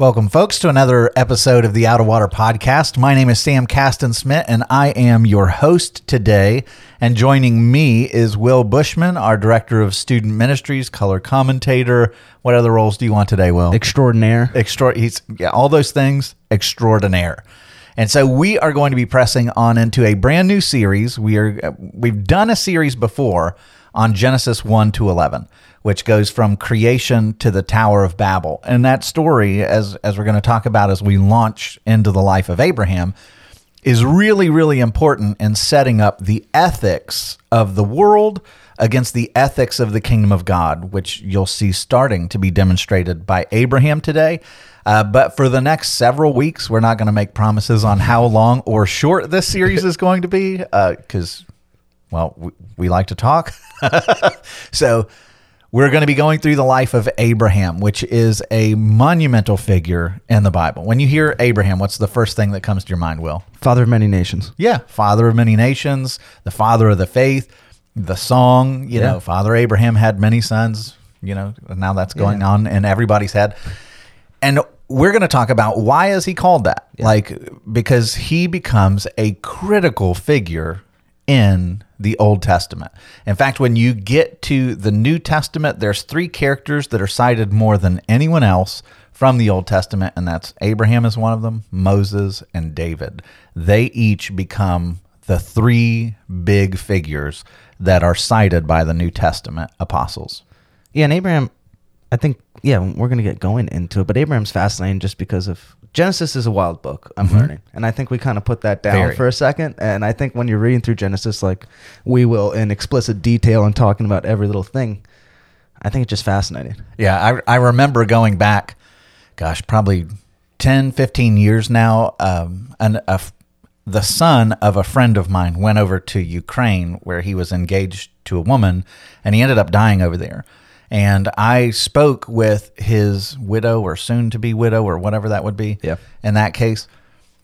Welcome, folks, to another episode of the Out of Water podcast. My name is Sam Caston Smith, and I am your host today. And joining me is Will Bushman, our director of student ministries, color commentator. What other roles do you want today, Will? extraordinaire. Extra. He's yeah, all those things extraordinaire. And so we are going to be pressing on into a brand new series. We are uh, we've done a series before on Genesis 1 to 11, which goes from creation to the Tower of Babel. And that story as as we're going to talk about as we launch into the life of Abraham is really really important in setting up the ethics of the world against the ethics of the kingdom of God, which you'll see starting to be demonstrated by Abraham today. Uh, but for the next several weeks, we're not going to make promises on how long or short this series is going to be because, well, we, we like to talk. so we're going to be going through the life of Abraham, which is a monumental figure in the Bible. When you hear Abraham, what's the first thing that comes to your mind, Will? Father of many nations. Yeah, father of many nations, the father of the faith, the song, you Yeah. know, Father Abraham had many sons, you know, now that's going on in everybody's head. And we're going to talk about why is he called that? Like because he becomes a critical figure in the Old Testament. In fact, when you get to the New Testament, there's three characters that are cited more than anyone else from the Old Testament, and that's Abraham is one of them, Moses, and David. They each become the three big figures that are cited by the New Testament apostles. Yeah, and Abraham, I think, yeah, we're going to get going into it, but Abraham's fascinating just because of Genesis is a wild book, I'm learning. And I think we kind of put that down Very. for a second. And I think when you're reading through Genesis, like we will in explicit detail and talking about every little thing, I think it's just fascinating. Yeah, I, I remember going back, gosh, probably 10, 15 years now. Um, and a the son of a friend of mine went over to Ukraine where he was engaged to a woman and he ended up dying over there. And I spoke with his widow or soon to be widow or whatever that would be Yeah. in that case.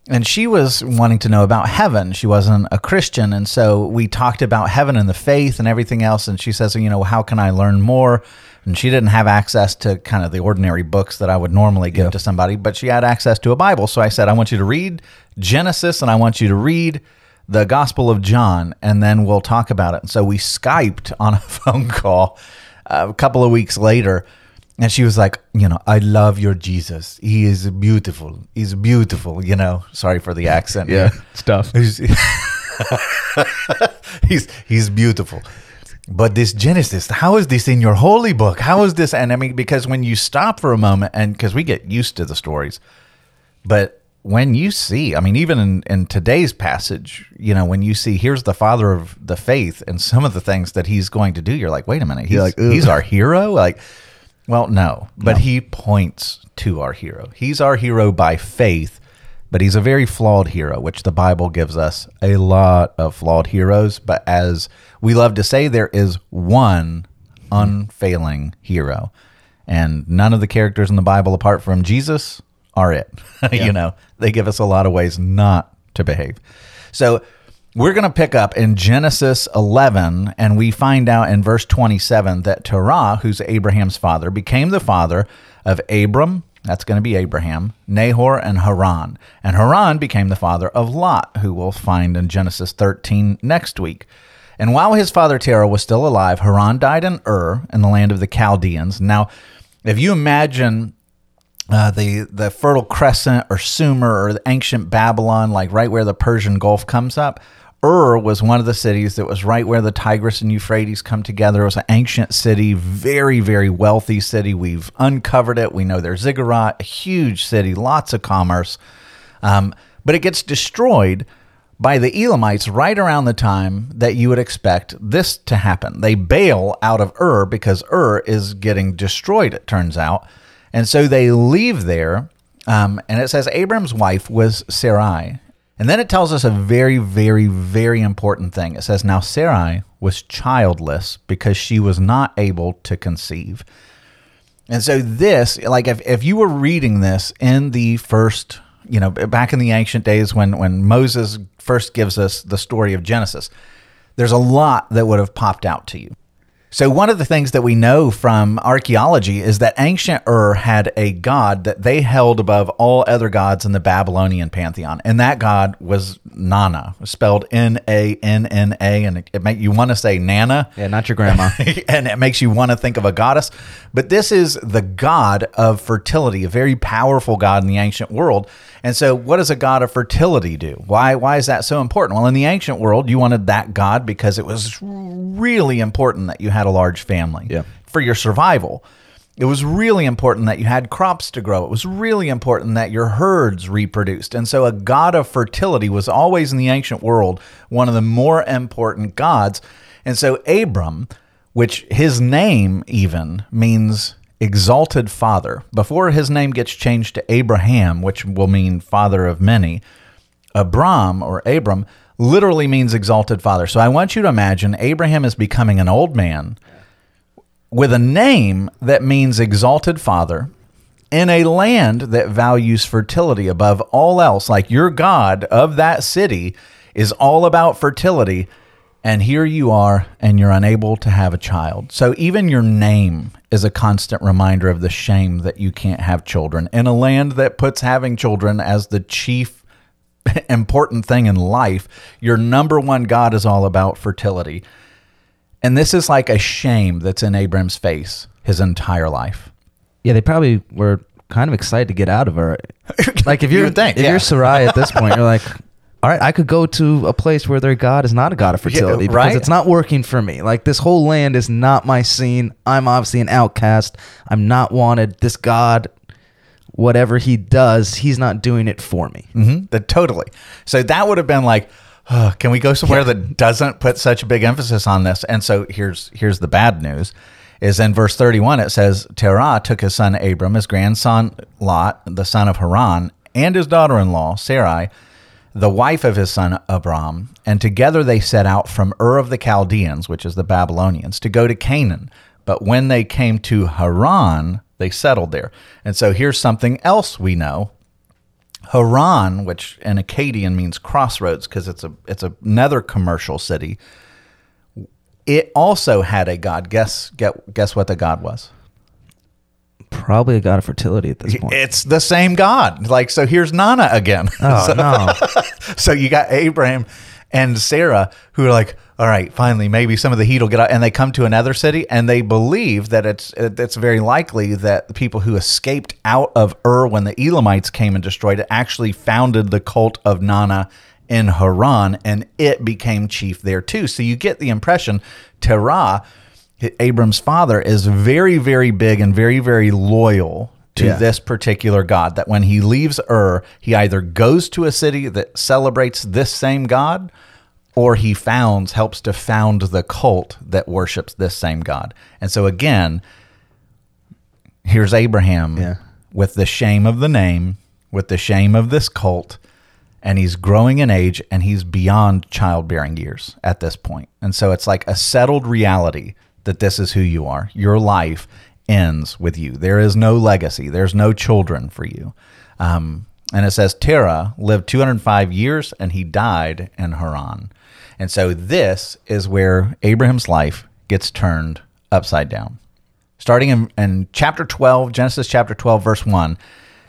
And she was wanting to know about heaven. She wasn't a Christian. And so we talked about heaven and the faith and everything else. And she says, you know, how can I learn more? And she didn't have access to kind of the ordinary books that I would normally give to somebody, but she had access to a Bible. So I said, I want you to read Genesis and I want you to read the Gospel of John, and then we'll talk about it. And so we Skyped on a phone call a couple of weeks later. And she was like, you know, I love your Jesus. He is beautiful. He's beautiful, you know. Sorry for the accent. Yeah, stuff. He's, he's he's beautiful. But this Genesis, how is this in your holy book? How is this? And I mean, because when you stop for a moment, and because we get used to the stories, but when you see, I mean, even in, in today's passage, you know, when you see here's the father of the faith and some of the things that he's going to do, you're like, wait a minute, he's, like, he's our hero? Like, well, no, but he points to our hero. He's our hero by faith, but he's a very flawed hero, which the Bible gives us a lot of flawed heroes. But as we love to say, there is one unfailing hero. And none of the characters in the Bible, apart from Jesus, are it. you know, they give us a lot of ways not to behave. So we're going to pick up in Genesis 11, and we find out in verse 27 that Terah, who's Abraham's father, became the father of Abram. That's going to be Abraham, Nahor, and Haran. And Haran became the father of Lot, who we'll find in Genesis 13 next week. And while his father Terah was still alive, Haran died in Ur in the land of the Chaldeans. Now, if you imagine uh, the the Fertile Crescent or Sumer or the ancient Babylon, like right where the Persian Gulf comes up. Ur was one of the cities that was right where the Tigris and Euphrates come together. It was an ancient city, very, very wealthy city. We've uncovered it. We know there's ziggurat, a huge city, lots of commerce. Um, but it gets destroyed by the Elamites right around the time that you would expect this to happen. They bail out of Ur because Ur is getting destroyed, it turns out. And so they leave there Um, and it says Abram's wife was Sarai. And then it tells us a very, very, very important thing. It says, Now Sarai was childless because she was not able to conceive. And so, this, like, if, if you were reading this in the first, you know, back in the ancient days when, when Moses first gives us the story of Genesis, there's a lot that would have popped out to you. So, one of the things that we know from archaeology is that ancient Ur had a god that they held above all other gods in the Babylonian pantheon, and that god was Nana, spelled N A N N A, and it, it makes you want to say Nana. Yeah, not your grandma. and it makes you want to think of a goddess. But this is the god of fertility, a very powerful god in the ancient world. And so, what does a god of fertility do? Why, why is that so important? Well, in the ancient world, you wanted that god because it was really important that you had a large family Yeah. for your survival. It was really important that you had crops to grow. It was really important that your herds reproduced. And so, a god of fertility was always in the ancient world one of the more important gods. And so, Abram, which his name even means exalted father, before his name gets changed to Abraham, which will mean father of many, Abram or Abram literally means exalted father. So I want you to imagine Abraham is becoming an old man with a name that means exalted father in a land that values fertility above all else. Like your God of that city is all about fertility. And here you are, and you're unable to have a child. So even your name is a constant reminder of the shame that you can't have children in a land that puts having children as the chief important thing in life. Your number one God is all about fertility. And this is like a shame that's in Abram's face his entire life. yeah, they probably were kind of excited to get out of Ur. Like if You you're would think, if yeah. you're Sarai at this point, you're like, all right, I could go to a place where their god is not a god of fertility because right? it's not working for me. Like this whole land is not my scene. I'm obviously an outcast. I'm not wanted. This god, whatever he does, he's not doing it for me. Mm-hmm. That totally. So that would have been like, "Ugh, can we go somewhere that doesn't put such a big emphasis on this? And so here's here's the bad news. Is in verse 31, it says, Terah took his son Abram, his grandson Lot, the son of Haran, and his daughter in law, Sarai, the wife of his son Abram, and together they set out from Ur of the Chaldeans, which is the Babylonians, to go to Canaan. But when they came to Haran, they settled there. And so here's something else we know. Haran, which in Akkadian means crossroads because it's a it's another commercial city. It also had a god. Guess get guess what the god was? Probably a god of fertility at this point. It's the same god. Like so, here's Nana again. oh no! so you got Abraham and Sarah who are like, all right, finally, maybe some of the heat will get out. And they come to another city and they believe that it's it's very likely that the people who escaped out of Ur when the Elamites came and destroyed it actually founded the cult of Nana in Haran and it became chief there too. So you get the impression Terah, Abram's father, is very, very big and very, very loyal to Yeah. this particular god that when he leaves Ur, he either goes to a city that celebrates this same god or he founds helps to found the cult that worships this same god. And so again, here's Abraham Yeah. with the shame of the name, with the shame of this cult, and he's growing in age and he's beyond childbearing years at this point. And so it's like a settled reality that this is who you are. Your life ends with you. There is no legacy. There's no children for you. Um, and it says Terah lived 205 years and he died in Haran. And so this is where Abraham's life gets turned upside down. Starting in, in chapter 12, Genesis chapter 12, verse 1,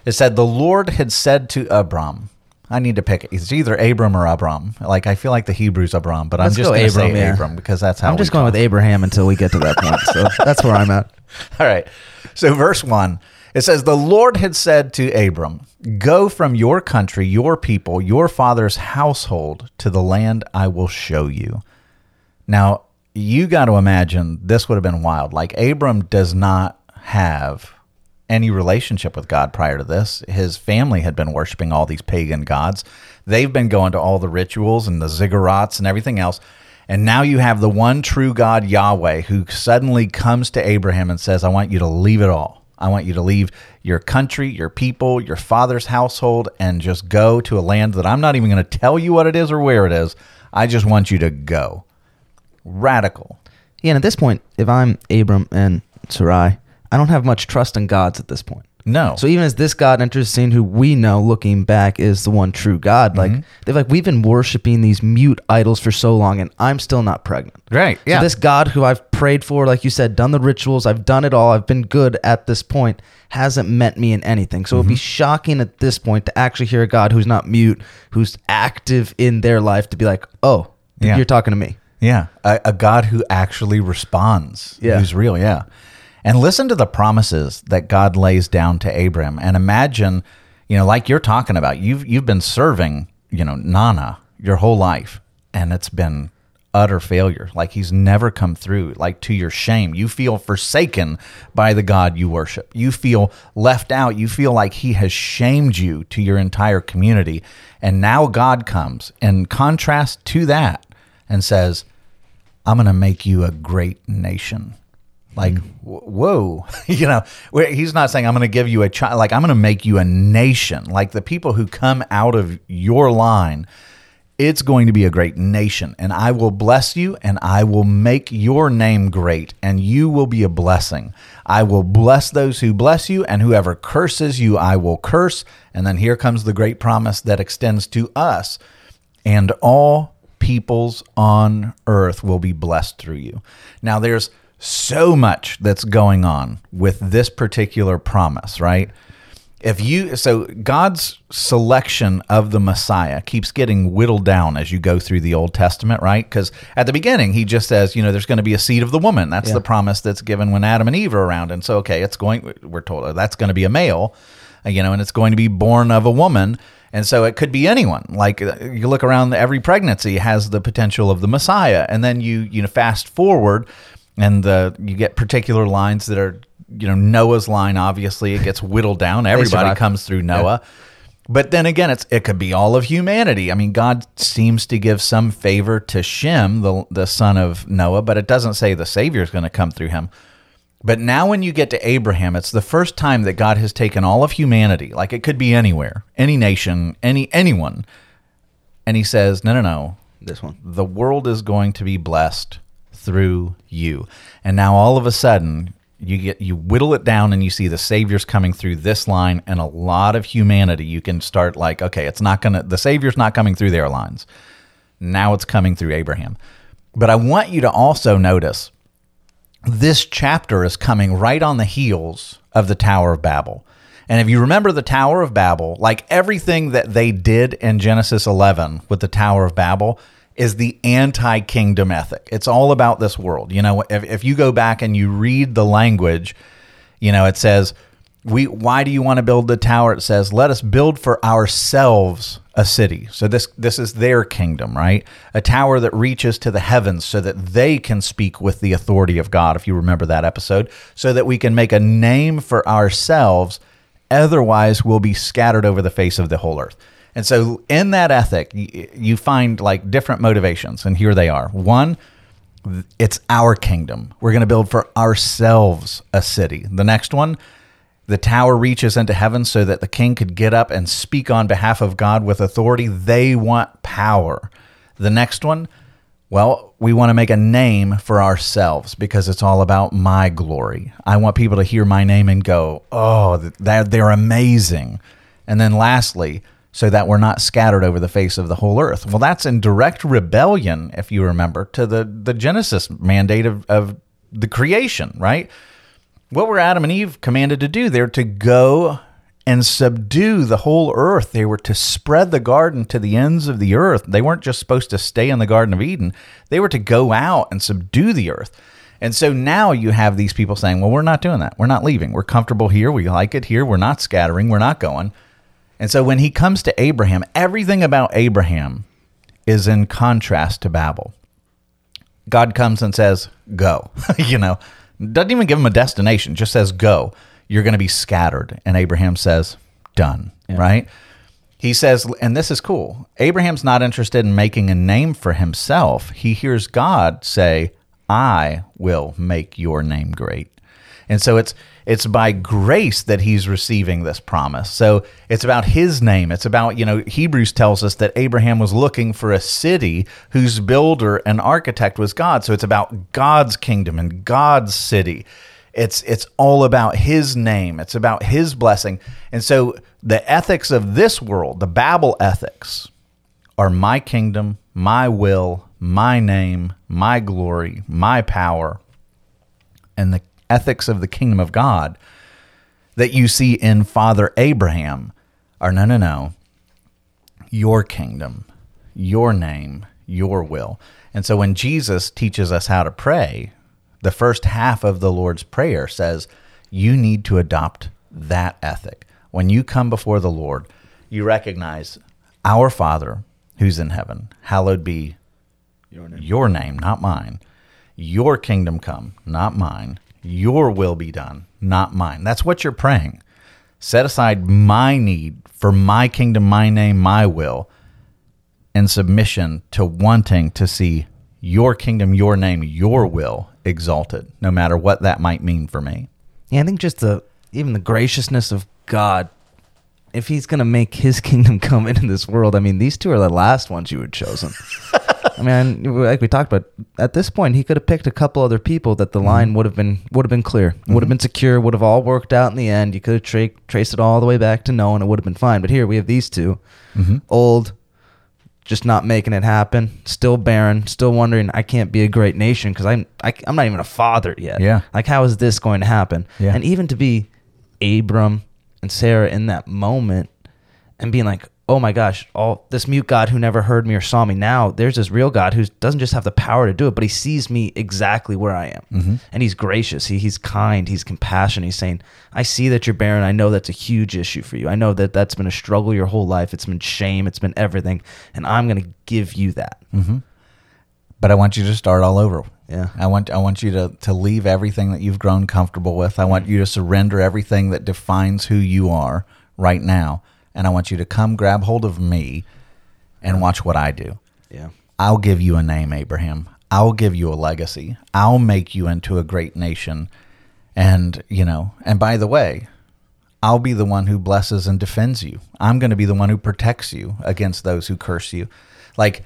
it said, The Lord had said to Abram, I need to pick it. It's either Abram or Abram. Like I feel like the Hebrew's Abram, but Let's I'm just going to say Abram, yeah. Abram because that's how I'm just going talk. with Abraham until we get to that point. So that's where I'm at. All right. So, verse 1, it says, The Lord had said to Abram, Go from your country, your people, your father's household to the land I will show you. Now, you got to imagine this would have been wild. Like, Abram does not have any relationship with God prior to this. His family had been worshiping all these pagan gods. They've been going to all the rituals and the ziggurats and everything else. And now you have the one true God, Yahweh, who suddenly comes to Abraham and says, I want you to leave it all. I want you to leave your country, your people, your father's household, and just go to a land that I'm not even going to tell you what it is or where it is. I just want you to go. Radical. Yeah, and at this point, if I'm Abram and Sarai, I don't have much trust in gods at this point. No. So even as this God enters the scene, who we know looking back is the one true God, like mm-hmm. they're like we've been worshiping these mute idols for so long, and I'm still not pregnant. Right, yeah. So this God who I've prayed for, like you said, done the rituals, I've done it all, I've been good at this point, hasn't meant me in anything. So it'd be mm-hmm. shocking at this point to actually hear a God who's not mute, who's active in their life, to be like, oh, Yeah. you're talking to me. Yeah, a, a God who actually responds, Yeah. who's real, yeah. And listen to the promises that God lays down to Abram, and imagine, you know, like you're talking about, you've you've been serving, you know, Nana your whole life, and it's been utter failure. Like he's never come through. Like to your shame, you feel forsaken by the God you worship. You feel left out. You feel like he has shamed you to your entire community, and now God comes in contrast to that and says, I'm going to make you a great nation. Like, mm. wh- whoa, you know, where he's not saying I'm going to give you a child. Like, I'm going to make you a nation. Like the people who come out of your line, it's going to be a great nation. And I will bless you and I will make your name great and you will be a blessing. I will bless those who bless you and whoever curses you, I will curse. And then here comes the great promise that extends to us and all peoples on earth will be blessed through you. Now, there's so much that's going on with this particular promise, right? If you, so God's selection of the Messiah keeps getting whittled down as you go through the Old Testament, right? Because at the beginning, he just says, you know, there's going to be a seed of the woman. That's the promise that's given when Adam and Eve are around. And so, okay, it's going, we're told oh, that's going to be a male, uh, you know, and it's going to be born of a woman. And so it could be anyone. Like uh, you look around, every pregnancy has the potential of the Messiah, and then you you know fast forward, and the you get particular lines that are you know Noah's line. Obviously, it gets whittled down. Everybody comes through Noah. But then again, it's it could be all of humanity. I mean, God seems to give some favor to Shem, the the son of Noah, but it doesn't say the Savior is going to come through him. But now, when you get to Abraham, it's the first time that God has taken all of humanity, like it could be anywhere, any nation, any anyone, and He says, "No, no, no. This one. The world is going to be blessed through you." And now, all of a sudden, you get you whittle it down, and you see the Savior's coming through this line, and a lot of humanity. You can start like, okay, it's not gonna. The Savior's not coming through their lines. Now it's coming through Abraham. But I want you to also notice this chapter is coming right on the heels of the Tower of Babel. And if you remember the Tower of Babel, like everything that they did in Genesis 11 with the Tower of Babel is the anti kingdom ethic. It's all about this world. You know, if, if you go back and you read the language, you know, it says, we why do you want to build the tower? It says let us build for ourselves a city. So this this is their kingdom right? A tower that reaches to the heavens so that they can speak with the authority of god if you remember that episode so that we can make a name for ourselves. Otherwise we'll be scattered over the face of the whole earth and so in that ethic you find like different motivations and here they are one it's our kingdom. We're going to build for ourselves a city. The next one, the tower reaches into heaven so that the king could get up and speak on behalf of God with authority. They want power. The next one, well, we want to make a name for ourselves because it's all about my glory. I want people to hear my name and go, oh, they're amazing. And then lastly, so that we're not scattered over the face of the whole earth. Well, that's in direct rebellion, if you remember, to the, the Genesis mandate of, of the creation, right? What were Adam and Eve commanded to do? They're to go and subdue the whole earth. They were to spread the garden to the ends of the earth. They weren't just supposed to stay in the Garden of Eden, they were to go out and subdue the earth. And so now you have these people saying, well, we're not doing that. We're not leaving. We're comfortable here. We like it here. We're not scattering. We're not going. And so when he comes to Abraham, everything about Abraham is in contrast to Babel. God comes and says, Go. you know, doesn't even give him a destination, just says, Go. You're going to be scattered. And Abraham says, Done. Right? He says, and this is cool Abraham's not interested in making a name for himself. He hears God say, I will make your name great. And so it's it's by grace that he's receiving this promise. So it's about his name. It's about, you know, Hebrews tells us that Abraham was looking for a city whose builder and architect was God. So it's about God's kingdom and God's city. It's it's all about his name. It's about his blessing. And so the ethics of this world, the Babel ethics, are my kingdom, my will, my name, my glory, my power. And the ethics of the kingdom of God that you see in Father Abraham are no, no, no. Your kingdom, your name, your will. And so when Jesus teaches us how to pray, the first half of the Lord's Prayer says, you need to adopt that ethic. When you come before the Lord, you recognize our Father who's in heaven, hallowed be your name, your name not mine. Your kingdom come, not mine. Your will be done, not mine. That's what you're praying. Set aside my need for my kingdom, my name, my will, in submission to wanting to see your kingdom, your name, your will exalted, no matter what that might mean for me. Yeah, I think just the even the graciousness of God. If He's going to make His kingdom come into this world, I mean, these two are the last ones you had chosen. I mean, like we talked about, at this point, he could have picked a couple other people that the mm-hmm. line would have been would have been clear, would have mm-hmm. been secure, would have all worked out in the end. You could have tra- traced it all the way back to Noah, and it would have been fine. But here we have these 2 mm-hmm. old, just not making it happen, still barren, still wondering I can't be a great nation because I'm I, I'm not even a father yet. Yeah. like how is this going to happen? Yeah. and even to be Abram and Sarah in that moment and being like, oh my gosh, all this mute God who never heard me or saw me. Now there's this real God who doesn't just have the power to do it, but he sees me exactly where I am. Mm-hmm. And he's gracious. He, he's kind. He's compassionate. He's saying, I see that you're barren. I know that's a huge issue for you. I know that that's been a struggle your whole life. It's been shame. It's been everything. And I'm going to give you that. But I want you to start all over. Yeah. I want I want you to to leave everything that you've grown comfortable with. I want you to surrender everything that defines who you are right now. And I want you to come grab hold of me and watch what I do. Yeah. I'll give you a name, Abraham. I'll give you a legacy. I'll make you into a great nation. And, you know, and by the way, I'll be the one who blesses and defends you. I'm going to be the one who protects you against those who curse you. Like,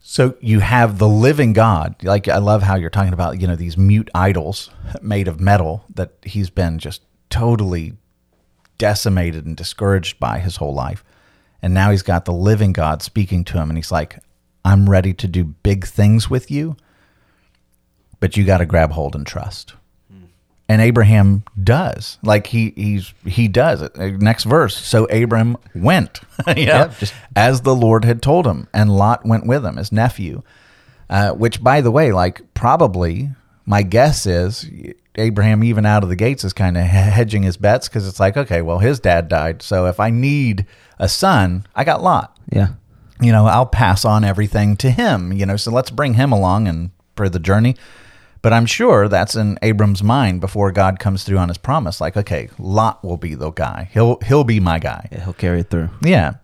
so you have the living God. Like, I love how you're talking about, you know, these mute idols made of metal that he's been just totally decimated and discouraged by his whole life. And now he's got the living God speaking to him, and he's like, I'm ready to do big things with you, but you got to grab hold and trust. And Abraham does. Like he he's he does it. Next verse. So Abram went, know, Yep, just- as the Lord had told him, and Lot went with him, his nephew. Uh, which, by the way, like probably my guess is Abraham, even out of the gates, is kind of hedging his bets because it's like, okay, well, his dad died, so if I need a son, I got Lot Yeah. you know, I'll pass on everything to him, you know, so let's bring him along and for the journey. But I'm sure that's in Abram's mind before God comes through on his promise. Like, okay, Lot will be the guy. He'll he'll be my guy. Yeah. He'll carry it through. Yeah.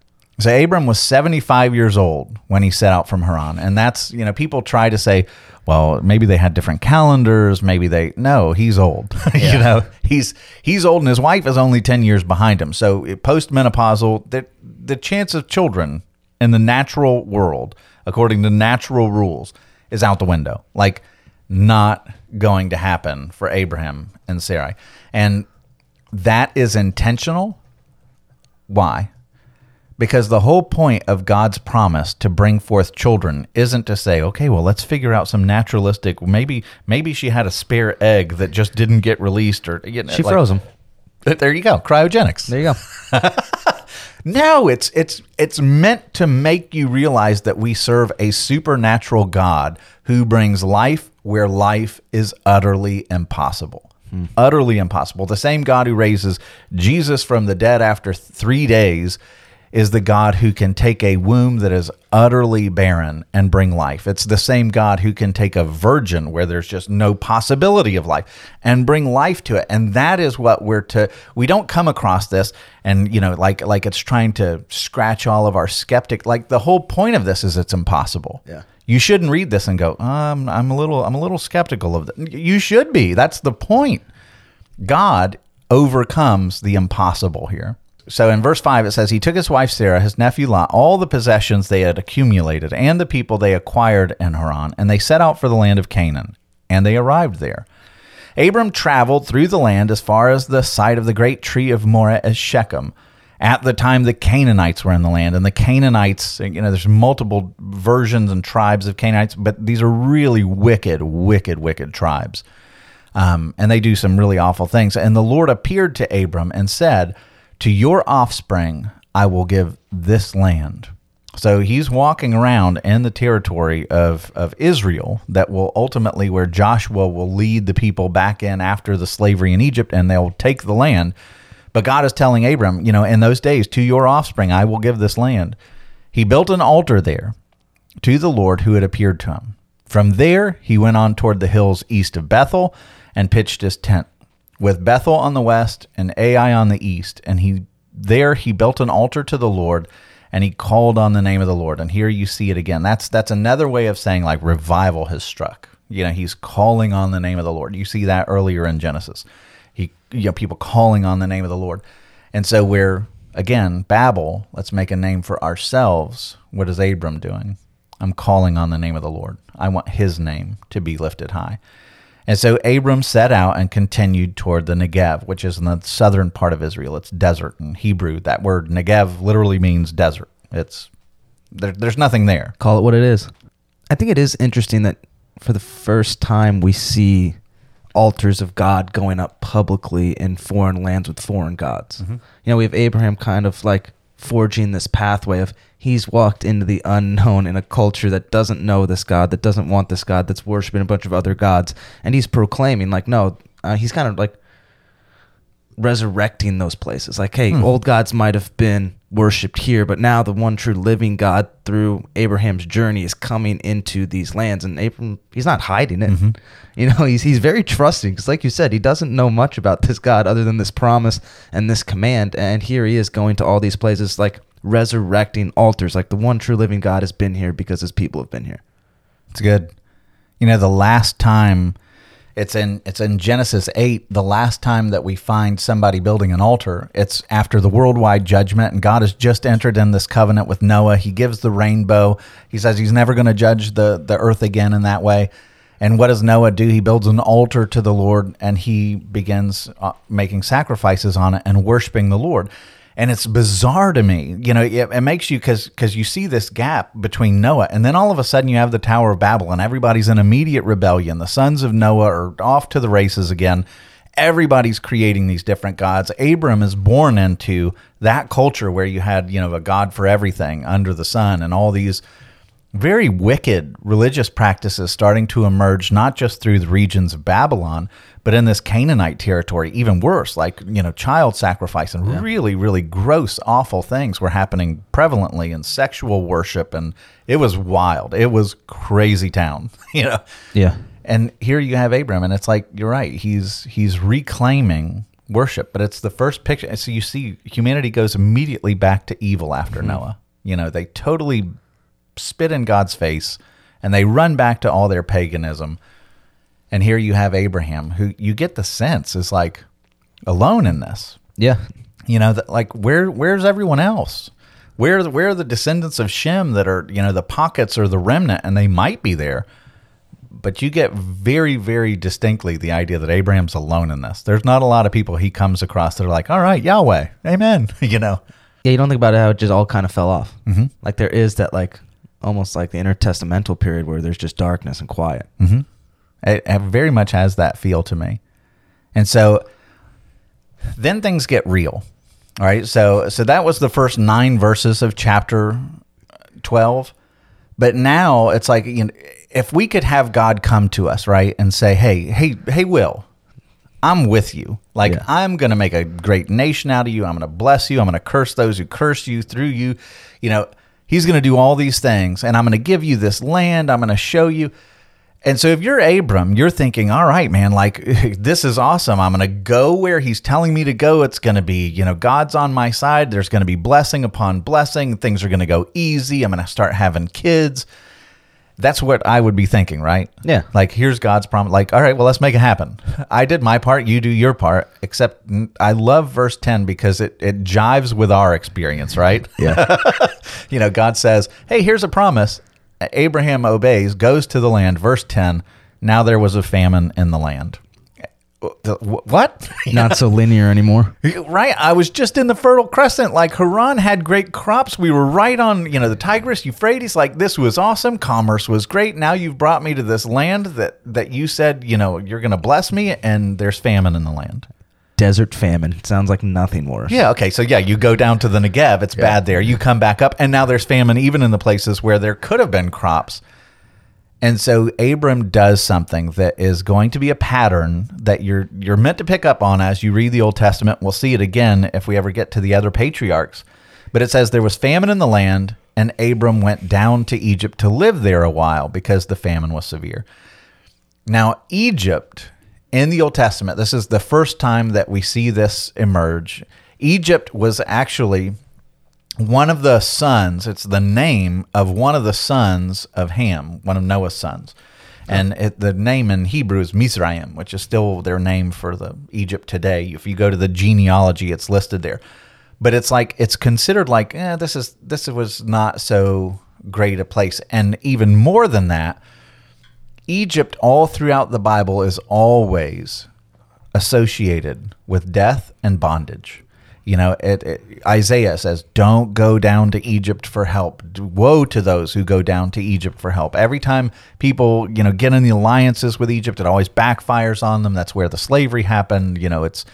So Abram was 75 years old when he set out from Haran. And that's, you know, people try to say, well, maybe they had different calendars, maybe they no, he's old. you know, he's he's old and his wife is only 10 years behind him. So postmenopausal, the the chance of children in the natural world, according to natural rules, is out the window. Like not going to happen for Abraham and Sarai. And that is intentional. Why? Because the whole point of God's promise to bring forth children isn't to say, okay, well, let's figure out some naturalistic. Maybe, maybe she had a spare egg that just didn't get released, or you know, She like- froze them. There you go, cryogenics. There you go. No, it's it's it's meant to make you realize that we serve a supernatural God who brings life where life is utterly impossible. Hmm. Utterly impossible. The same God who raises Jesus from the dead after 3 days is the God who can take a womb that is utterly barren and bring life. It's the same God who can take a virgin where there's just no possibility of life and bring life to it. And that is what we're to we don't come across this and you know like like it's trying to scratch all of our skeptic like the whole point of this is it's impossible. Yeah. You shouldn't read this and go, um, I'm a little I'm a little skeptical of that. You should be. That's the point. God overcomes the impossible here. So in verse 5, it says, He took his wife Sarah, his nephew Lot, all the possessions they had accumulated, and the people they acquired in Haran, and they set out for the land of Canaan. And they arrived there. Abram traveled through the land as far as the site of the great tree of Moreh at Shechem. At the time, the Canaanites were in the land, and the Canaanites, you know, there's multiple versions and tribes of Canaanites, but these are really wicked, wicked, wicked tribes. Um, and they do some really awful things. And the Lord appeared to Abram and said, To your offspring I will give this land. So he's walking around in the territory of, of Israel that will ultimately, where Joshua will lead the people back in after the slavery in Egypt and they'll take the land. But God is telling Abram, you know, in those days, to your offspring I will give this land. He built an altar there to the Lord who had appeared to him. From there, he went on toward the hills east of Bethel and pitched his tent, with Bethel on the west and Ai on the east. And he there he built an altar to the Lord, and he called on the name of the Lord. And here you see it again. That's that's another way of saying like revival has struck. You know, he's calling on the name of the Lord. You see that earlier in Genesis. He you know people calling on the name of the Lord. And so we're again Babel. Let's make a name for ourselves. What is Abram doing? I'm calling on the name of the Lord. I want his name to be lifted high. And so Abram set out and continued toward the Negev, which is in the southern part of Israel. It's desert in Hebrew. That word Negev literally means desert. It's there, there's nothing there. Call it what it is. I think it is interesting that for the first time we see altars of God going up publicly in foreign lands with foreign gods. Mm-hmm. You know, we have Abraham kind of like forging this pathway of he's walked into the unknown in a culture that doesn't know this God, that doesn't want this God, that's worshiping a bunch of other gods, and he's proclaiming like, no, uh, he's kind of like resurrecting those places. Like, hey, old gods might have been worshipped here, but now the one true living God through Abraham's journey is coming into these lands, and Abram he's not hiding it. You know, he's he's very trusting because, like you said, he doesn't know much about this God other than this promise and this command, and here he is going to all these places like resurrecting altars. Like the one true living God has been here because his people have been here. It's good. You know, the last time it's in it's in Genesis 8, the last time that we find somebody building an altar, it's after the worldwide judgment and God has just entered in this covenant with Noah. He gives the rainbow. He says he's never going to judge the the earth again in that way. And what does Noah do? He builds an altar to the Lord and he begins uh, making sacrifices on it and worshiping the Lord. And it's bizarre to me, you know. It, it makes you because because you see this gap between Noah, and then all of a sudden you have the Tower of Babel, and everybody's in immediate rebellion. The sons of Noah are off to the races again. Everybody's creating these different gods. Abram is born into that culture where you had you know a god for everything under the sun, and all these very wicked religious practices starting to emerge not just through the regions of Babylon, but in this Canaanite territory, even worse, like, you know, child sacrifice and really, really gross, awful things were happening prevalently in sexual worship. And it was wild. It was crazy town, you know? Yeah. And here you have Abram, and it's like, you're right. He's, he's reclaiming worship, but it's the first picture. So you see, humanity goes immediately back to evil after mm-hmm. Noah. You know, they totally spit in God's face and they run back to all their paganism. And here you have Abraham, who you get the sense is like alone in this. Yeah. You know, that like where where's everyone else? Where where are the descendants of Shem that are you know the pockets or the remnant, and they might be there, but you get very very distinctly the idea that Abraham's alone in this. There's not a lot of people he comes across that are like, all right, Yahweh, Amen. you know, Yeah, you don't think about it how it just all kind of fell off. Mm-hmm. Like there is that like almost like the intertestamental period where there's just darkness and quiet. Mm-hmm. It, it very much has that feel to me. And so then things get real. All right. So so that was the first 9 verses of chapter 12. But now it's like you know if we could have God come to us, right, and say, "Hey, hey, hey Will, I'm with you. Like Yeah. I'm going to make a great nation out of you. I'm going to bless you. I'm going to curse those who curse you through you. You know, he's going to do all these things and I'm going to give you this land. I'm going to show you. And so if you're Abram, you're thinking, all right, man, like this is awesome. I'm going to go where he's telling me to go. It's going to be, you know, God's on my side. There's going to be blessing upon blessing. Things are going to go easy. I'm going to start having kids. That's what I would be thinking, right? Yeah. Like, here's God's promise. Like, all right, well, let's make it happen. I did my part, you do your part. Except, I love verse 10 because it, it jives with our experience, right? Yeah. you know, God says, hey, here's a promise. Abraham obeys, goes to the land. Verse 10 Now there was a famine in the land. The- What? Not so linear anymore. Right. I was just in the Fertile Crescent. Like Haran had great crops. We were right on, you know, the Tigris, Euphrates. Like this was awesome. Commerce was great. Now you've brought me to this land that that you said, you know, you're going to bless me, and there's famine in the land. Desert famine. Sounds like nothing worse. Yeah. Okay. So yeah, you go down to the Negev. It's bad there. You come back up, and now there's famine even in the places where there could have been crops. And so Abram does something that is going to be a pattern that you're you're meant to pick up on as you read the Old Testament. We'll see it again if we ever get to the other patriarchs. But it says there was famine in the land, and Abram went down to Egypt to live there a while because the famine was severe. Now, Egypt in the Old Testament, this is the first time that we see this emerge. Egypt was actually one of the sons, it's the name of one of the sons of Ham, one of Noah's sons. And it, the name in Hebrew is Mizraim, which is still their name for the Egypt today. If you go to the genealogy, it's listed there. But it's like it's considered like eh, this is this was not so great a place. And even more than that, Egypt all throughout the Bible is always associated with death and bondage. You know, it, it, Isaiah says, "Don't go down to Egypt for help. Woe to those who go down to Egypt for help." Every time people, you know, get in the alliances with Egypt, it always backfires on them. That's where the slavery happened. You know, it's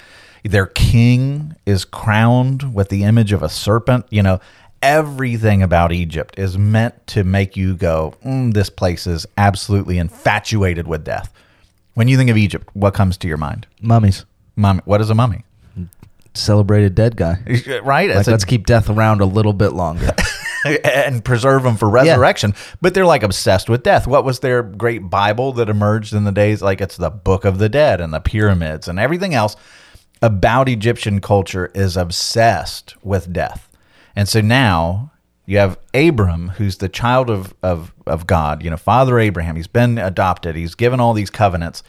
their king is crowned with the image of a serpent. You know, everything about Egypt is meant to make you go, mm, "This place is absolutely infatuated with death." When you think of Egypt, what comes to your mind? Mummies. Mummy. What is a mummy? Celebrated dead guy. Right? Like, a- let's keep death around a little bit longer. and preserve them for resurrection. But they're like obsessed with death. What was their great Bible that emerged in the days? Like it's the Book of the Dead and the pyramids and everything else about Egyptian culture is obsessed with death. And so now you have Abram, who's the child of, of, of God, you know, Father Abraham. He's been adopted, he's given all these covenants.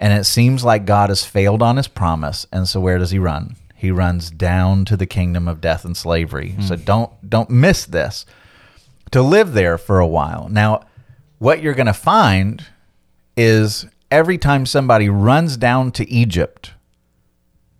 And it seems like God has failed on his promise. And so where does he run? He runs down to the kingdom of death and slavery. Hmm. So don't don't miss this. To live there for a while. Now, what you're going to find is every time somebody runs down to Egypt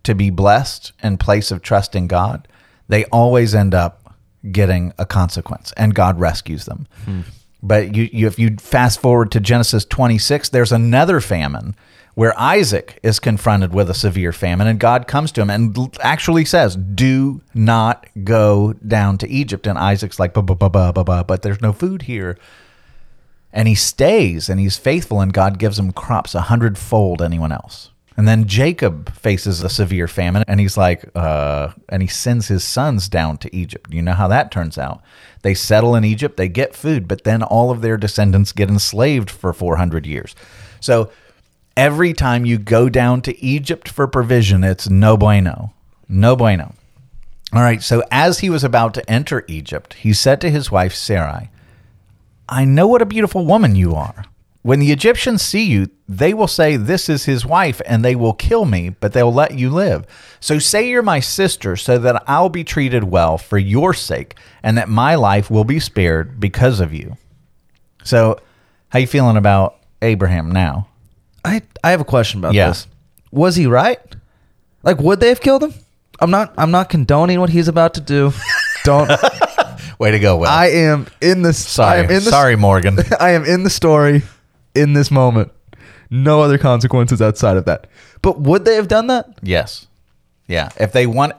to be blessed in place of trusting God, they always end up getting a consequence and God rescues them. Hmm. But you, you if you fast forward to Genesis 26, there's another famine where Isaac is confronted with a severe famine and God comes to him and actually says, "Do not go down to Egypt." And Isaac's like, "Ba ba ba ba ba ba," but there's no food here. And he stays and he's faithful and God gives him crops a hundredfold anyone else. And then Jacob faces a severe famine and he's like, uh, and he sends his sons down to Egypt. You know how that turns out. They settle in Egypt, they get food, but then all of their descendants get enslaved for 400 years. So every time you go down to Egypt for provision, it's no bueno. No bueno. All right, so as he was about to enter Egypt, he said to his wife Sarai, I know what a beautiful woman you are. When the Egyptians see you, they will say, This is his wife, and they will kill me, but they'll let you live. So say you're my sister, so that I'll be treated well for your sake, and that my life will be spared because of you. So, how you feeling about Abraham now? I I have a question about Yeah. this. Was he right? Like, would they have killed him? I'm not. I'm not condoning what he's about to do. Don't. Way to go, Will. I am in this. sorry, I am in the, sorry, Morgan. I am in the story in this moment. No other consequences outside of that. But would they have done that? Yes. Yeah. If they want,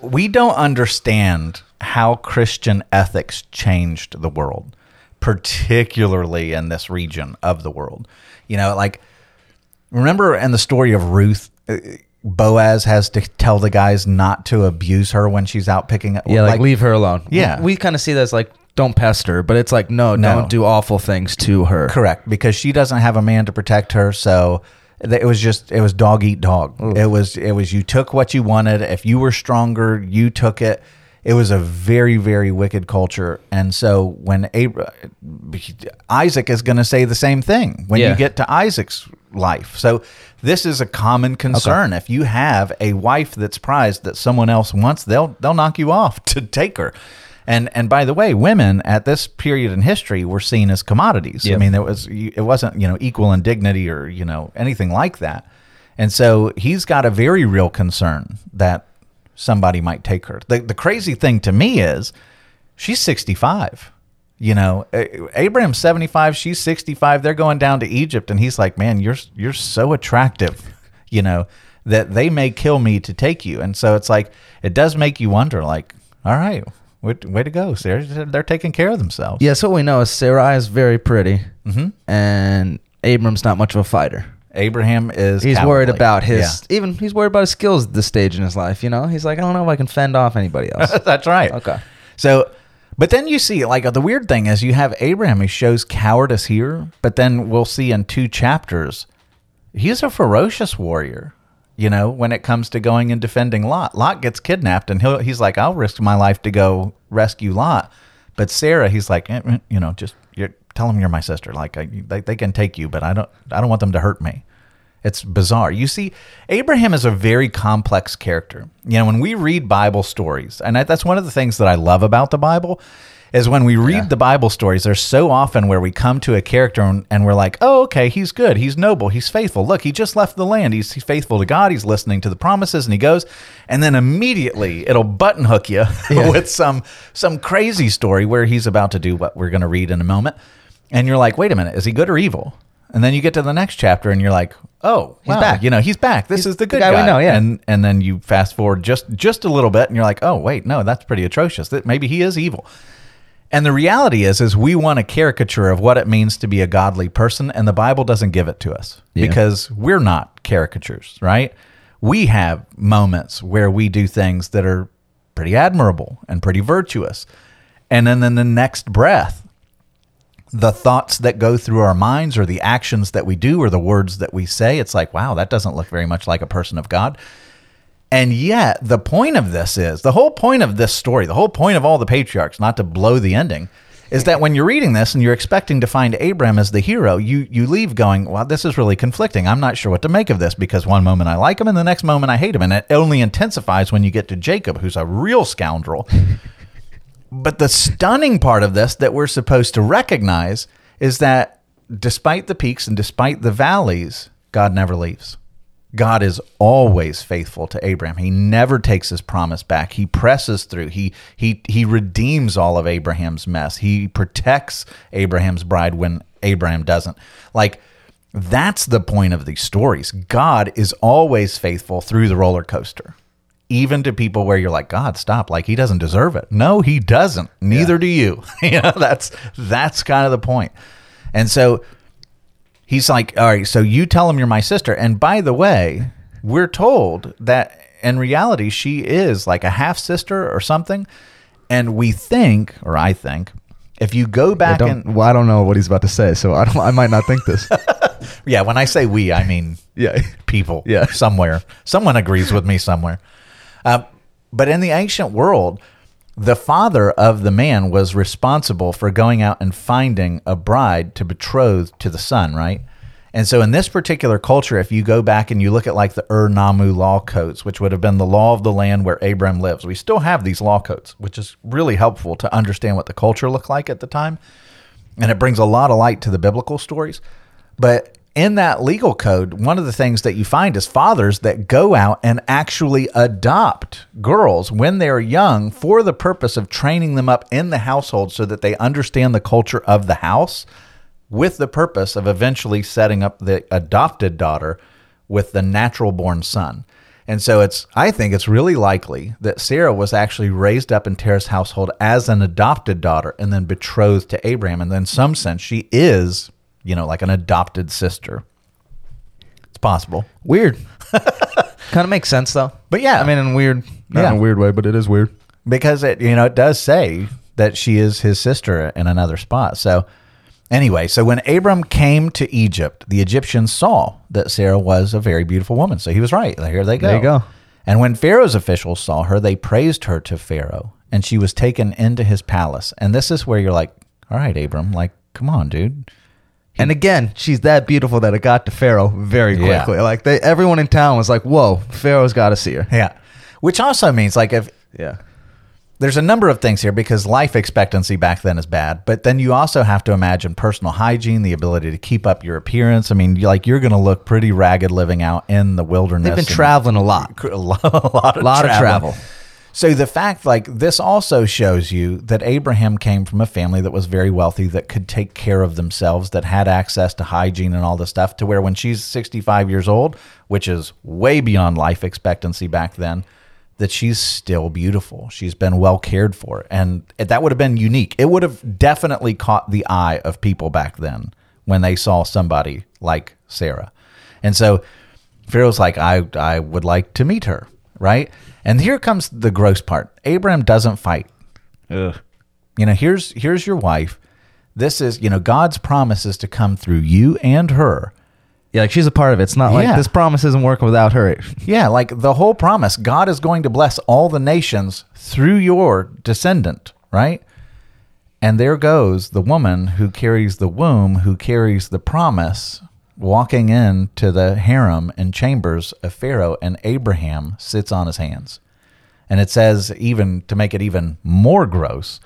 we don't understand how Christian ethics changed the world, particularly in this region of the world. You know, like, remember in the story of Ruth, uh, Boaz has to tell the guys not to abuse her when she's out picking. up. Yeah, like, leave her alone. Yeah. we, kind of see that as like don't pester, but it's like no, No. don't do awful things to her. Correct, because she doesn't have a man to protect her, so it was just it was dog eat dog. It was it was you took what you wanted. If you were stronger, you took it. It was a very very wicked culture. And so when Abra- isaac is going to say the same thing when Yeah. you get to isaac's life. So this is a common concern. If you have a wife that's prized that someone else wants they'll they'll knock you off to take her. And and by the way women at this period in history were seen as commodities. I mean there was it wasn't you know equal in dignity or you know anything like that. And so he's got a very real concern that somebody might take her. The, the crazy thing to me is she's 65. You know, Abraham's 75, she's 65. They're going down to Egypt and he's like, "Man, you're you're so attractive." You know, that they may kill me to take you. And so it's like it does make you wonder like, "All right, way, way to go. They're, they're taking care of themselves." Yeah, so what we know is Sarai is very pretty, mm-hmm. and Abram's not much of a fighter. Abraham is He's worried about his Yeah. even he's worried about his skills at this stage in his life. You know, he's like, I don't know if I can fend off anybody else. That's right. Okay. So, but then you see, like, the weird thing is you have Abraham, he shows cowardice here, but then we'll see in two chapters, he's a ferocious warrior, you know, when it comes to going and defending Lot. Lot gets kidnapped, and he'll, he's like, I'll risk my life to go rescue Lot. But Sarah, he's like, eh, eh, you know, just tell them you're my sister. Like, I, they, they can take you, but I don't, I don't want them to hurt me. It's bizarre. You see, Abraham is a very complex character. You know, when we read Bible stories, and that's one of the things that I love about the Bible, is when we read the Bible stories, there's so often where we come to a character and, and we're like, oh, okay, he's good, he's noble, he's faithful. Look, he just left the land. He's, he's faithful to God. He's listening to the promises, and he goes, and then immediately it'll button hook you with some some crazy story where he's about to do what we're going to read in a moment, and you're like, wait a minute, is he good or evil? And then you get to the next chapter and you're like, oh, He's wow, back. You know, he's back. This He's is the the good guy guy, we know, yeah. And and then you fast forward just just a little bit and you're like, oh wait, no, that's pretty atrocious. That maybe he is evil. And the reality is, is we want a caricature of what it means to be a godly person, and the Bible doesn't give it to us Yeah. because we're not caricatures, right? We have moments where we do things that are pretty admirable and pretty virtuous. And then in the next breath, the thoughts that go through our minds or the actions that we do or the words that we say, it's like, wow, that doesn't look very much like a person of God. And yet, the point of this is the whole point of this story, the whole point of all the patriarchs, not to blow the ending, is that when you're reading this and you're expecting to find Abraham as the hero, you you leave going, "Well, this is really conflicting. I'm not sure what to make of this because one moment I like him and the next moment I hate him." And it only intensifies when you get to Jacob, who's a real scoundrel. But the stunning part of this that we're supposed to recognize is that despite the peaks and despite the valleys, God never leaves. God is always faithful to Abraham. He never takes his promise back. He presses through. He he he redeems all of Abraham's mess. He protects Abraham's bride when Abraham doesn't. Like that's the point of these stories. God is always faithful through the roller coaster. Even to people where you're like, God, stop! Like he doesn't deserve it. No, he doesn't. Neither do you. you know, that's that's kind of the point. And so he's like, all right, so you tell him you're my sister. And by the way, we're told that in reality, she is like a half sister or something. And we think, or I think, if you go back don't, and well, I don't know what he's about to say, so I don't. I might not think this. yeah, when I say we, I mean yeah, people Yeah. somewhere. Someone agrees with me somewhere. Uh, but in the ancient world, the father of the man was responsible for going out and finding a bride to betroth to the son, right? And so in this particular culture, if you go back and you look at like the Ur Nammu law codes, which would have been the law of the land where Abram lives, we still have these law codes, which is really helpful to understand what the culture looked like at the time and it brings a lot of light to the biblical stories. But in that legal code, one of the things that you find is fathers that go out and actually adopt girls when they're young for the purpose of training them up in the household so that they understand the culture of the house with the purpose of eventually setting up the adopted daughter with the natural born son. And so it's I think it's really likely that Sarah was actually raised up in Terah's household as an adopted daughter and then betrothed to Abraham. And then in some sense she is, you know, like an adopted sister. It's possible. weird. kind of makes sense though. But yeah. I mean, in weird, not Yeah. in a weird way, but it is weird. because it you know it does say that she is his sister in another spot. So anyway, so when Abram came to Egypt, the Egyptians saw that Sarah was a very beautiful woman. So he was right. Here they go. There you go. And when Pharaoh's officials saw her, they praised her to Pharaoh. and she was taken into his palace. And this is where you're like, all right, Abram, like, come on, dude. And again, she's that beautiful that it got to Pharaoh very Yeah. quickly. Like they, everyone in town was like, "Whoa, Pharaoh's got to see her." Yeah. Which also means like if Yeah. there's a number of things here because life expectancy back then is bad, but then you also have to imagine personal hygiene, the ability to keep up your appearance. I mean, you- like you're going to look pretty ragged living out in the wilderness. They've been and- traveling a lot. a lot, a lot of Lot of travel. travel. So the fact, like this, also shows you that Abraham came from a family that was very wealthy, that could take care of themselves, that had access to hygiene and all this stuff. To where when she's 65 years old, which is way beyond life expectancy back then, that she's still beautiful. She's been well cared for, and that would have been unique. It would have definitely caught the eye of people back then when they saw somebody like Sarah. And so Pharaoh's like, I, I would like to meet her, right? And here comes the gross part. Abraham doesn't fight. Ugh. You know, here's here's your wife. This is, you know, God's promise is to come through you and her. Yeah, like she's a part of it. It's not Yeah. like this promise isn't working without her. Yeah, like the whole promise, God is going to bless all the nations through your descendant, right? And there goes the woman who carries the womb, who carries the promise, walking into the harem and chambers of Pharaoh, and Abraham sits on his hands. And it says, even to make it even more gross,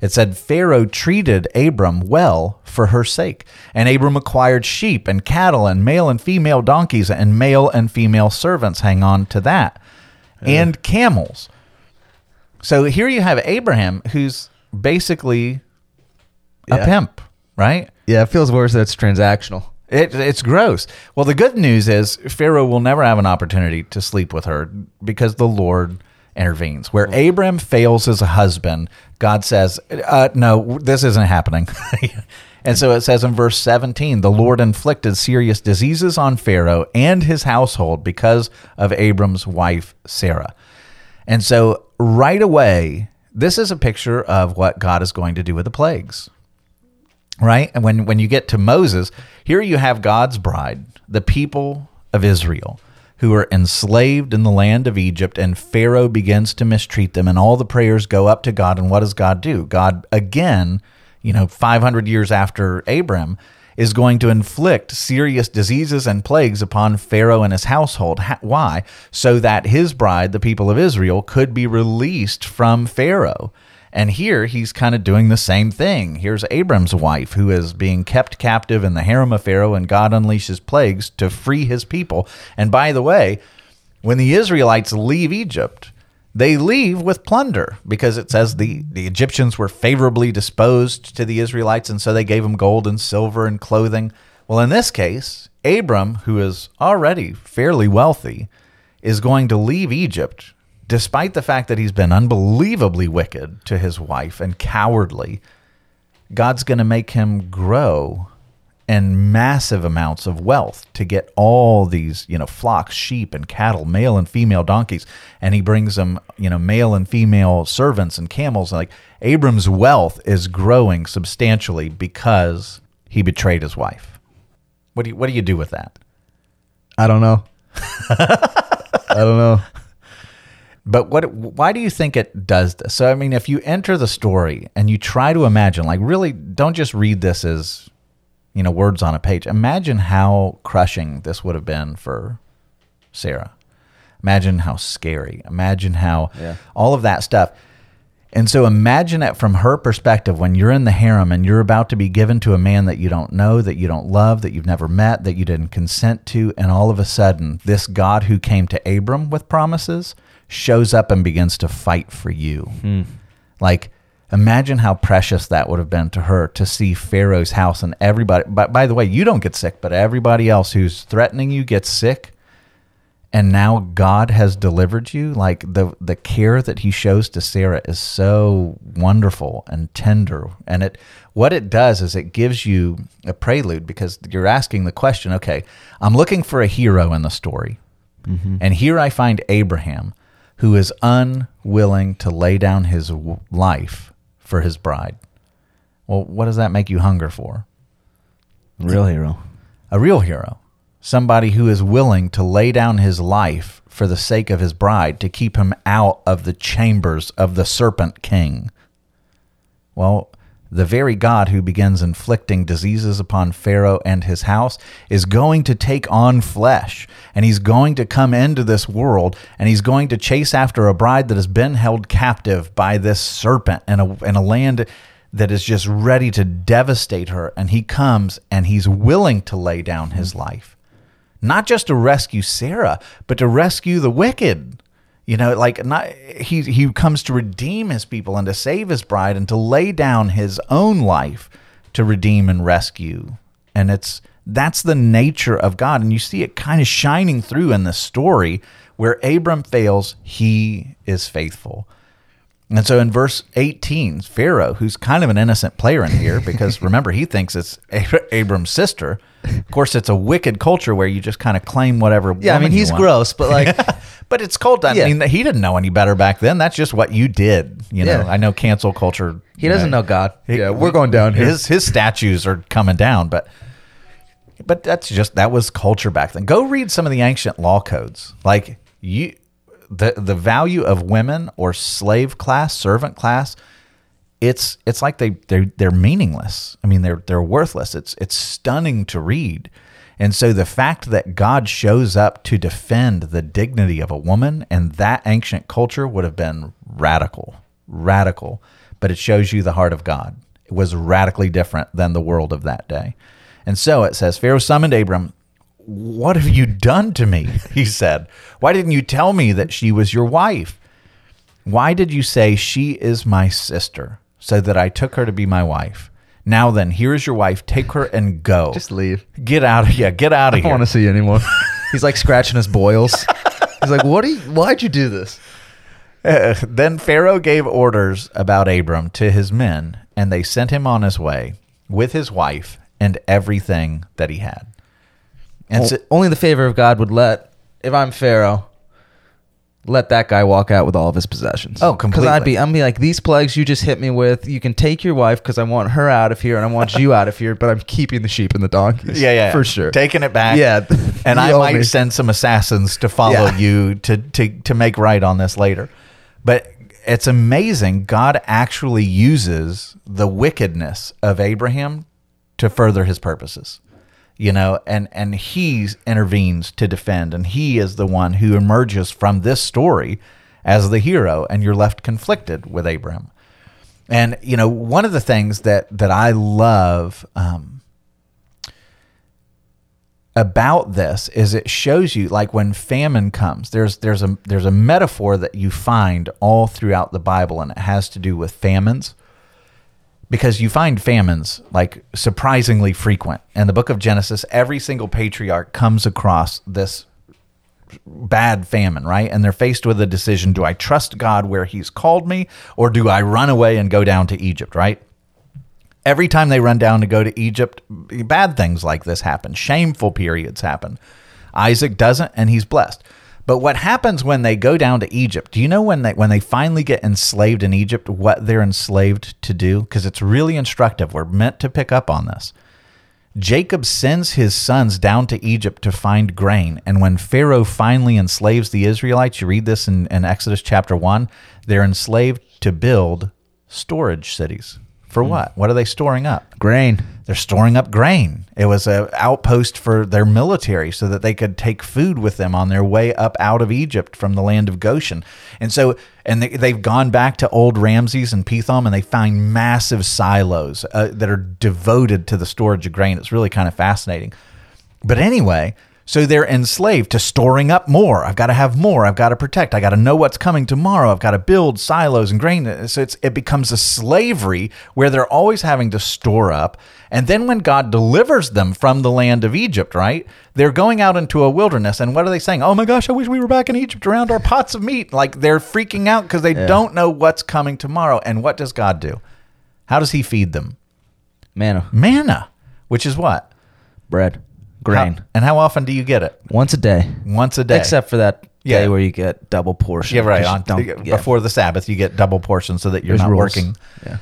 it said Pharaoh treated Abram well for her sake. And Abram acquired sheep and cattle and male and female donkeys and male and female servants. Hang on to that. And camels. So here you have Abraham, who's basically a Yeah. pimp, right? Yeah, it feels worse that it's transactional. It, it's gross. Well, the good news is Pharaoh will never have an opportunity to sleep with her because the Lord intervenes. Where Abram fails as a husband, God says, uh, No, this isn't happening. and so it says in verse 17 the Lord inflicted serious diseases on Pharaoh and his household because of Abram's wife, Sarah. And so right away, this is a picture of what God is going to do with the plagues right? And when when you get to Moses, here you have God's bride, the people of Israel, who are enslaved in the land of Egypt, and Pharaoh begins to mistreat them, and all the prayers go up to God. And what does God do? God again, you know, 500 years after Abram, is going to inflict serious diseases and plagues upon Pharaoh and his household. Why? So that his bride, the people of Israel, could be released from Pharaoh. And here he's kind of doing the same thing. Here's Abram's wife who is being kept captive in the harem of Pharaoh, and God unleashes plagues to free his people. And by the way, when the Israelites leave Egypt, they leave with plunder because it says the, the Egyptians were favorably disposed to the Israelites, and so they gave them gold and silver and clothing. Well, in this case, Abram, who is already fairly wealthy, is going to leave Egypt despite the fact that he's been unbelievably wicked to his wife and cowardly. God's going to make him grow in massive amounts of wealth to get all these, you know, flocks, sheep and cattle, male and female donkeys, and he brings them, you know, male and female servants and camels. Like Abram's wealth is growing substantially because he betrayed his wife. What do you what do you do with that? I don't know. I don't know. But what? Why do you think it does this? So I mean, if you enter the story and you try to imagine, like, really, don't just read this as, you know, words on a page. Imagine how crushing this would have been for Sarah. Imagine how scary. Imagine how Yeah. all of that stuff. And so imagine it from her perspective when you're in the harem and you're about to be given to a man that you don't know, that you don't love, that you've never met, that you didn't consent to, and all of a sudden, this God who came to Abram with promises shows up and begins to fight for you. Hmm. Like, imagine how precious that would have been to her to see Pharaoh's house and everybody. But by the way, you don't get sick, but everybody else who's threatening you gets sick and now God has delivered you. Like the the care that He shows to Sarah is so wonderful and tender, and it what it does is it gives you a prelude because you're asking the question. Okay, I'm looking for a hero in the story, mm-hmm. and here I find Abraham, who is unwilling to lay down his life for his bride. Well, what does that make you hunger for? Real hero. a real hero. somebody who is willing to lay down his life for the sake of his bride to keep him out of the chambers of the serpent king. Well, the very God who begins inflicting diseases upon Pharaoh and his house is going to take on flesh and he's going to come into this world and he's going to chase after a bride that has been held captive by this serpent in a, in a land that is just ready to devastate her. And he comes and he's willing to lay down his life, not just to rescue Sarah, but to rescue the wicked. You know, like not he he comes to redeem his people and to save his bride and to lay down his own life to redeem and rescue. And it's that's the nature of God. And you see it kind of shining through in this story where Abram fails, he is faithful. And so in verse 18, Pharaoh, who's kind of an innocent player in here, because remember, he thinks it's Abram's sister. Of course, it's a wicked culture where you just kind of claim whatever. Yeah, I mean, he's gross, but like, But it's cult. I Yeah. mean, he didn't know any better back then. That's just what you did. You know, Yeah. I know cancel culture. he doesn't uh, know God. Yeah, we're going down here. His his statues are coming down, but but that's just that was culture back then. Go read some of the ancient law codes. Like you the the value of women or slave class, servant class, it's it's like they they they're meaningless. I mean, they're they're worthless. It's it's stunning to read. And so the fact that God shows up to defend the dignity of a woman and that ancient culture would have been radical, radical, but it shows you the heart of God. It was radically different than the world of that day. And so it says Pharaoh summoned Abram what have you done to me? He said. Why didn't you tell me that she was your wife? Why did you say she is my sister so that I took her to be my wife? Now then, here is your wife. Take her and go. Just leave. get out of yeah, get out of here. I don't want to see you anymore. He's like scratching his boils. He's like, "What? Are you, why'd you do this?" Uh, then Pharaoh gave orders about Abram to his men, and they sent him on his way with his wife and everything that he had. And O- so, only the favor of God would let, if I'm Pharaoh, let that guy walk out with all of his possessions. Oh, completely. Because I'd be, I'm be like, these plagues you just hit me with. You can take your wife because I want her out of here and I want you out of here, but I'm keeping the sheep and the donkeys. yeah, yeah, for sure. taking it back. Yeah, and I might me. send some assassins to follow Yeah. you to to to make right on this later. But it's amazing. God actually uses the wickedness of Abraham to further His purposes. You know, and and He intervenes to defend, and He is the one who emerges from this story as the hero, and you're left conflicted with Abraham. And you know, one of the things that that I love. Um, about this is it shows you like when famine comes there's there's a there's a metaphor that you find all throughout the bible and it has to do with famines because you find famines like surprisingly frequent in the book of genesis every single patriarch comes across this bad famine right and they're faced with a decision do i trust god where he's called me or do i run away and go down to egypt right every time they run down to go to Egypt, bad things like this happen. Shameful periods happen. Isaac doesn't, and he's blessed. But what happens when they go down to Egypt? Do you know when they when they finally get enslaved in Egypt, what they're enslaved to do? Because it's really instructive. We're meant to pick up on this. Jacob sends his sons down to Egypt to find grain. And when Pharaoh finally enslaves the Israelites, you read this in, in Exodus chapter 1, they're enslaved to build storage cities. For hmm. what? What are they storing up? Grain. They're storing up grain. It was a outpost for their military so that they could take food with them on their way up out of Egypt from the land of Goshen. And so, and they, they've gone back to old Ramses and Pithom and they find massive silos uh, that are devoted to the storage of grain. It's really kind of fascinating. But anyway, so they're enslaved to storing up more. I've got to have more. I've got to protect. I got to know what's coming tomorrow. I've got to build silos and grain. So it's, it becomes a slavery where they're always having to store up. And then when God delivers them from the land of Egypt, right? They're going out into a wilderness. And what are they saying? Oh my gosh, I wish we were back in Egypt around our pots of meat. Like they're freaking out because they don't know what's coming tomorrow. And what does God do? How does He feed them? Manna. Manna, which is what? Bread. Grain. How- and how often do you get it? Once a day. Once a day. Except for that Yeah. day where you get double portion. yeah, right. On, yeah. Before the Sabbath, you get double portion so that you're There's not rules. working. Yeah.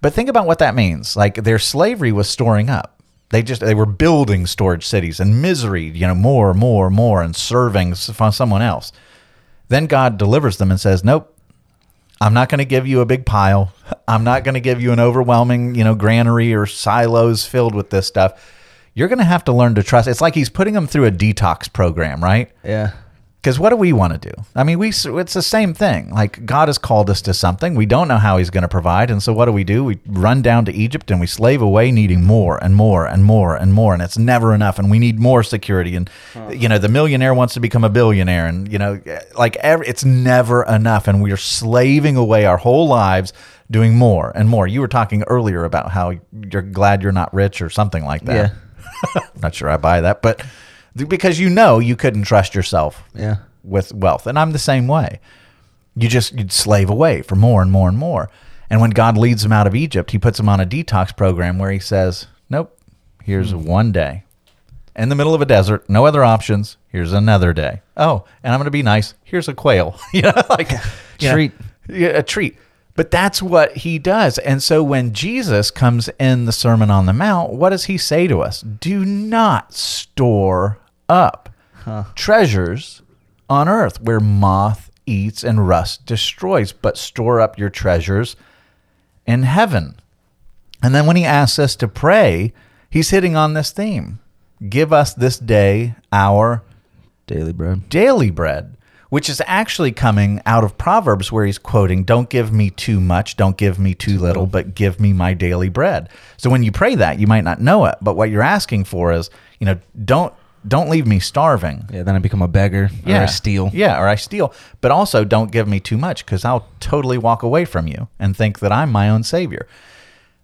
But think about what that means. Like their slavery was storing up. They just they were building storage cities and misery, you know, more, more, more, and serving someone else. Then God delivers them and says, "Nope, I'm not going to give you a big pile. I'm not going to give you an overwhelming, you know, granary or silos filled with this stuff. You're going to have to learn to trust." It's like he's putting them through a detox program, right? Yeah. Because what do we want to do? I mean, we it's the same thing. Like God has called us to something. We don't know how He's going to provide, and so what do we do? We run down to Egypt and we slave away, needing more and more and more and more, and it's never enough. And we need more security. And you know, the millionaire wants to become a billionaire, and you know, eh, like every, it's never enough, and we are slaving away our whole lives doing more and more. You were talking earlier about how you're glad you're not rich or something like that. Yeah. not sure I buy that, but because you know you couldn't trust yourself Yeah. with wealth. And I'm the same way. You just you'd slave away for more and more and more. And when God leads them out of Egypt, he puts them on a detox program where he says, Nope, here's hmm. one day. In the middle of a desert, no other options. Here's another day. Oh, and I'm going to be nice. Here's a quail. you know, like you know, Treat. yeah, a treat. But that's what he does. And so when Jesus comes in the Sermon on the Mount, what does he say to us? Do not store up treasures on earth where moth eats and rust destroys, but store up your treasures in heaven. And then when he asks us to pray, he's hitting on this theme Give us this day our Daily bread. daily bread, which is actually coming out of Proverbs where he's quoting, Don't give me too much, don't give me too little, but give me my daily bread. So when you pray that, you might not know it, but what you're asking for is, you know, don't don't leave me starving. Yeah. Then I become a beggar. yeah. Or I steal. Yeah, or I steal. But also don't give me too much because I'll totally walk away from you and think that I'm my own savior.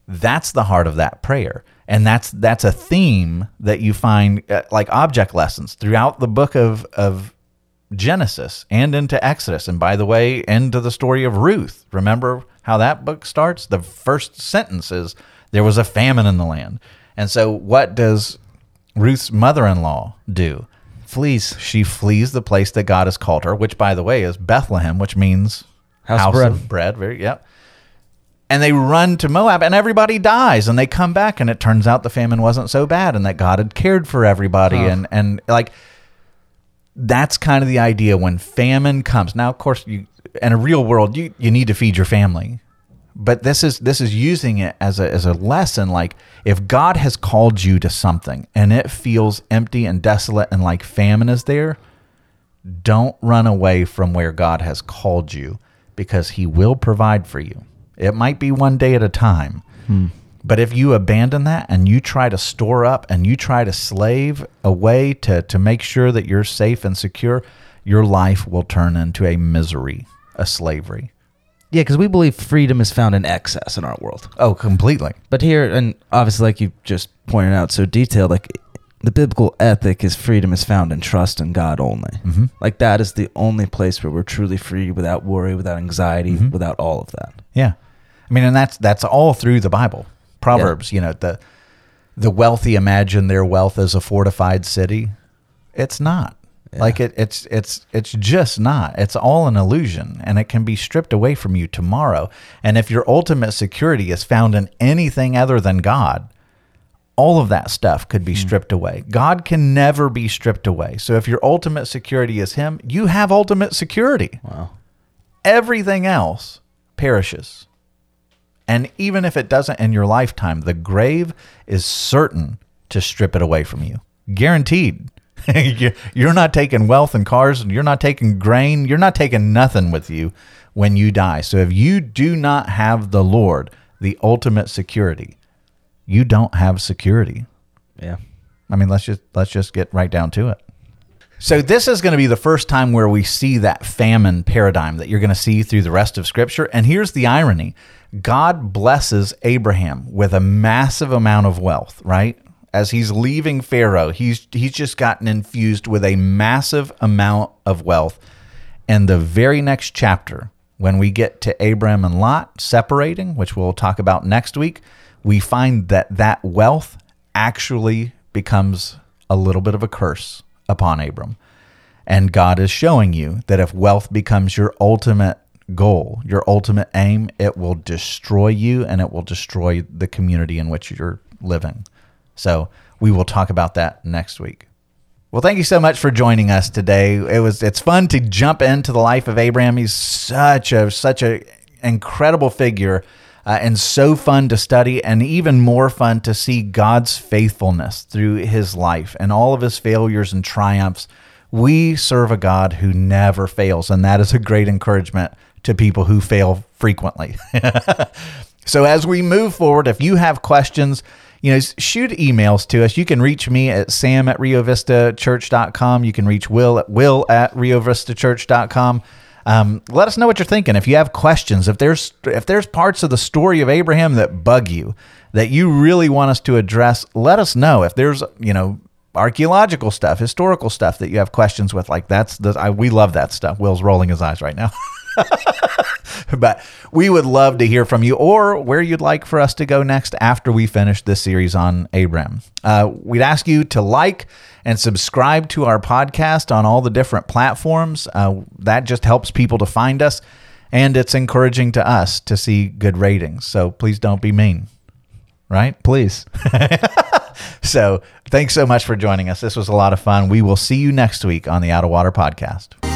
That's the heart of that prayer. And that's that's a theme that you find uh, like object lessons throughout the book of of Genesis and into Exodus. And by the way, into the story of Ruth. Remember how that book starts? The first sentence is there was a famine in the land. And so what does Ruth's mother-in-law do? Flees. she flees the place that God has called her, which by the way is Bethlehem, which means House house, bread. of bread. Very yep. And they run to Moab, and everybody dies, and they come back, and it turns out the famine wasn't so bad, and that God had cared for everybody, and and like that's kind of the idea when famine comes. Now, of course, you in a real world, you you need to feed your family, but this is this is using it as a as a lesson. Like if God has called you to something and it feels empty and desolate, and like famine is there, don't run away from where God has called you because He will provide for you. It might be one day at a time. Hmm. But if you abandon that and you try to store up and you try to slave away to, to make sure that you're safe and secure, your life will turn into a misery, a slavery. Yeah, because we believe freedom is found in excess in our world. Oh, completely. But here, and obviously, like you just pointed out so detailed, like the biblical ethic is freedom is found in trust in God only. Mhm. Like that is the only place where we're truly free without worry, without anxiety, without all of that. Yeah. I mean, and that's that's all through the Bible. Proverbs, you know, the the wealthy imagine their wealth as a fortified city. It's not. Like it it's it's it's just not. It's all an illusion and it can be stripped away from you tomorrow. And if your ultimate security is found in anything other than God, all of that stuff could be hmm. stripped away. God can never be stripped away. So if your ultimate security is him, you have ultimate security Wow. everything else perishes. And even if it doesn't in your lifetime, the grave is certain to strip it away from you. Guaranteed. You- you're not taking wealth and cars, and you're not taking grain, you're not taking nothing with you when you die. So if you do not have the Lord, the ultimate security, you don't have security. Yeah. I mean, let's just let's just get right down to it. So this is going to be the first time where we see that famine paradigm that you're going to see through the rest of scripture. And here's the irony. God blesses Abraham with a massive amount of wealth, right? As he's leaving Pharaoh, he's he's just gotten infused with a massive amount of wealth. And the very next chapter, when we get to Abraham and Lot separating, which we'll talk about next week, we find that that wealth actually becomes a little bit of a curse upon Abram. And God is showing you that if wealth becomes your ultimate goal, your ultimate aim, it will destroy you and it will destroy the community in which you're living. So we will talk about that next week. Well, thank you so much for joining us today. It was it's fun to jump into the life of Abraham. He's such a such a incredible figure uh, and so fun to study, and even more fun to see God's faithfulness through his life and all of his failures and triumphs. We serve a God who never fails, and that is a great encouragement to people who fail frequently. so, as we move forward, if you have questions, you know, shoot emails to us. You can reach me at sam at riovistachurch.com. You can reach Will at will at riovistachurch.com. Um, let us know what you're thinking. If you have questions, if there's if there's parts of the story of Abraham that bug you, that you really want us to address, let us know. If there's you know archaeological stuff, historical stuff that you have questions with, like that's the I, we love that stuff. Will's rolling his eyes right now. but we would love to hear from you or where you'd like for us to go next after we finish this series on Abram. Uh, we'd ask you to like and subscribe to our podcast on all the different platforms. Uh, that just helps people to find us, and it's encouraging to us to see good ratings. So please don't be mean, right? Please. so thanks so much for joining us. This was a lot of fun. We will see you next week on the Out of Water podcast.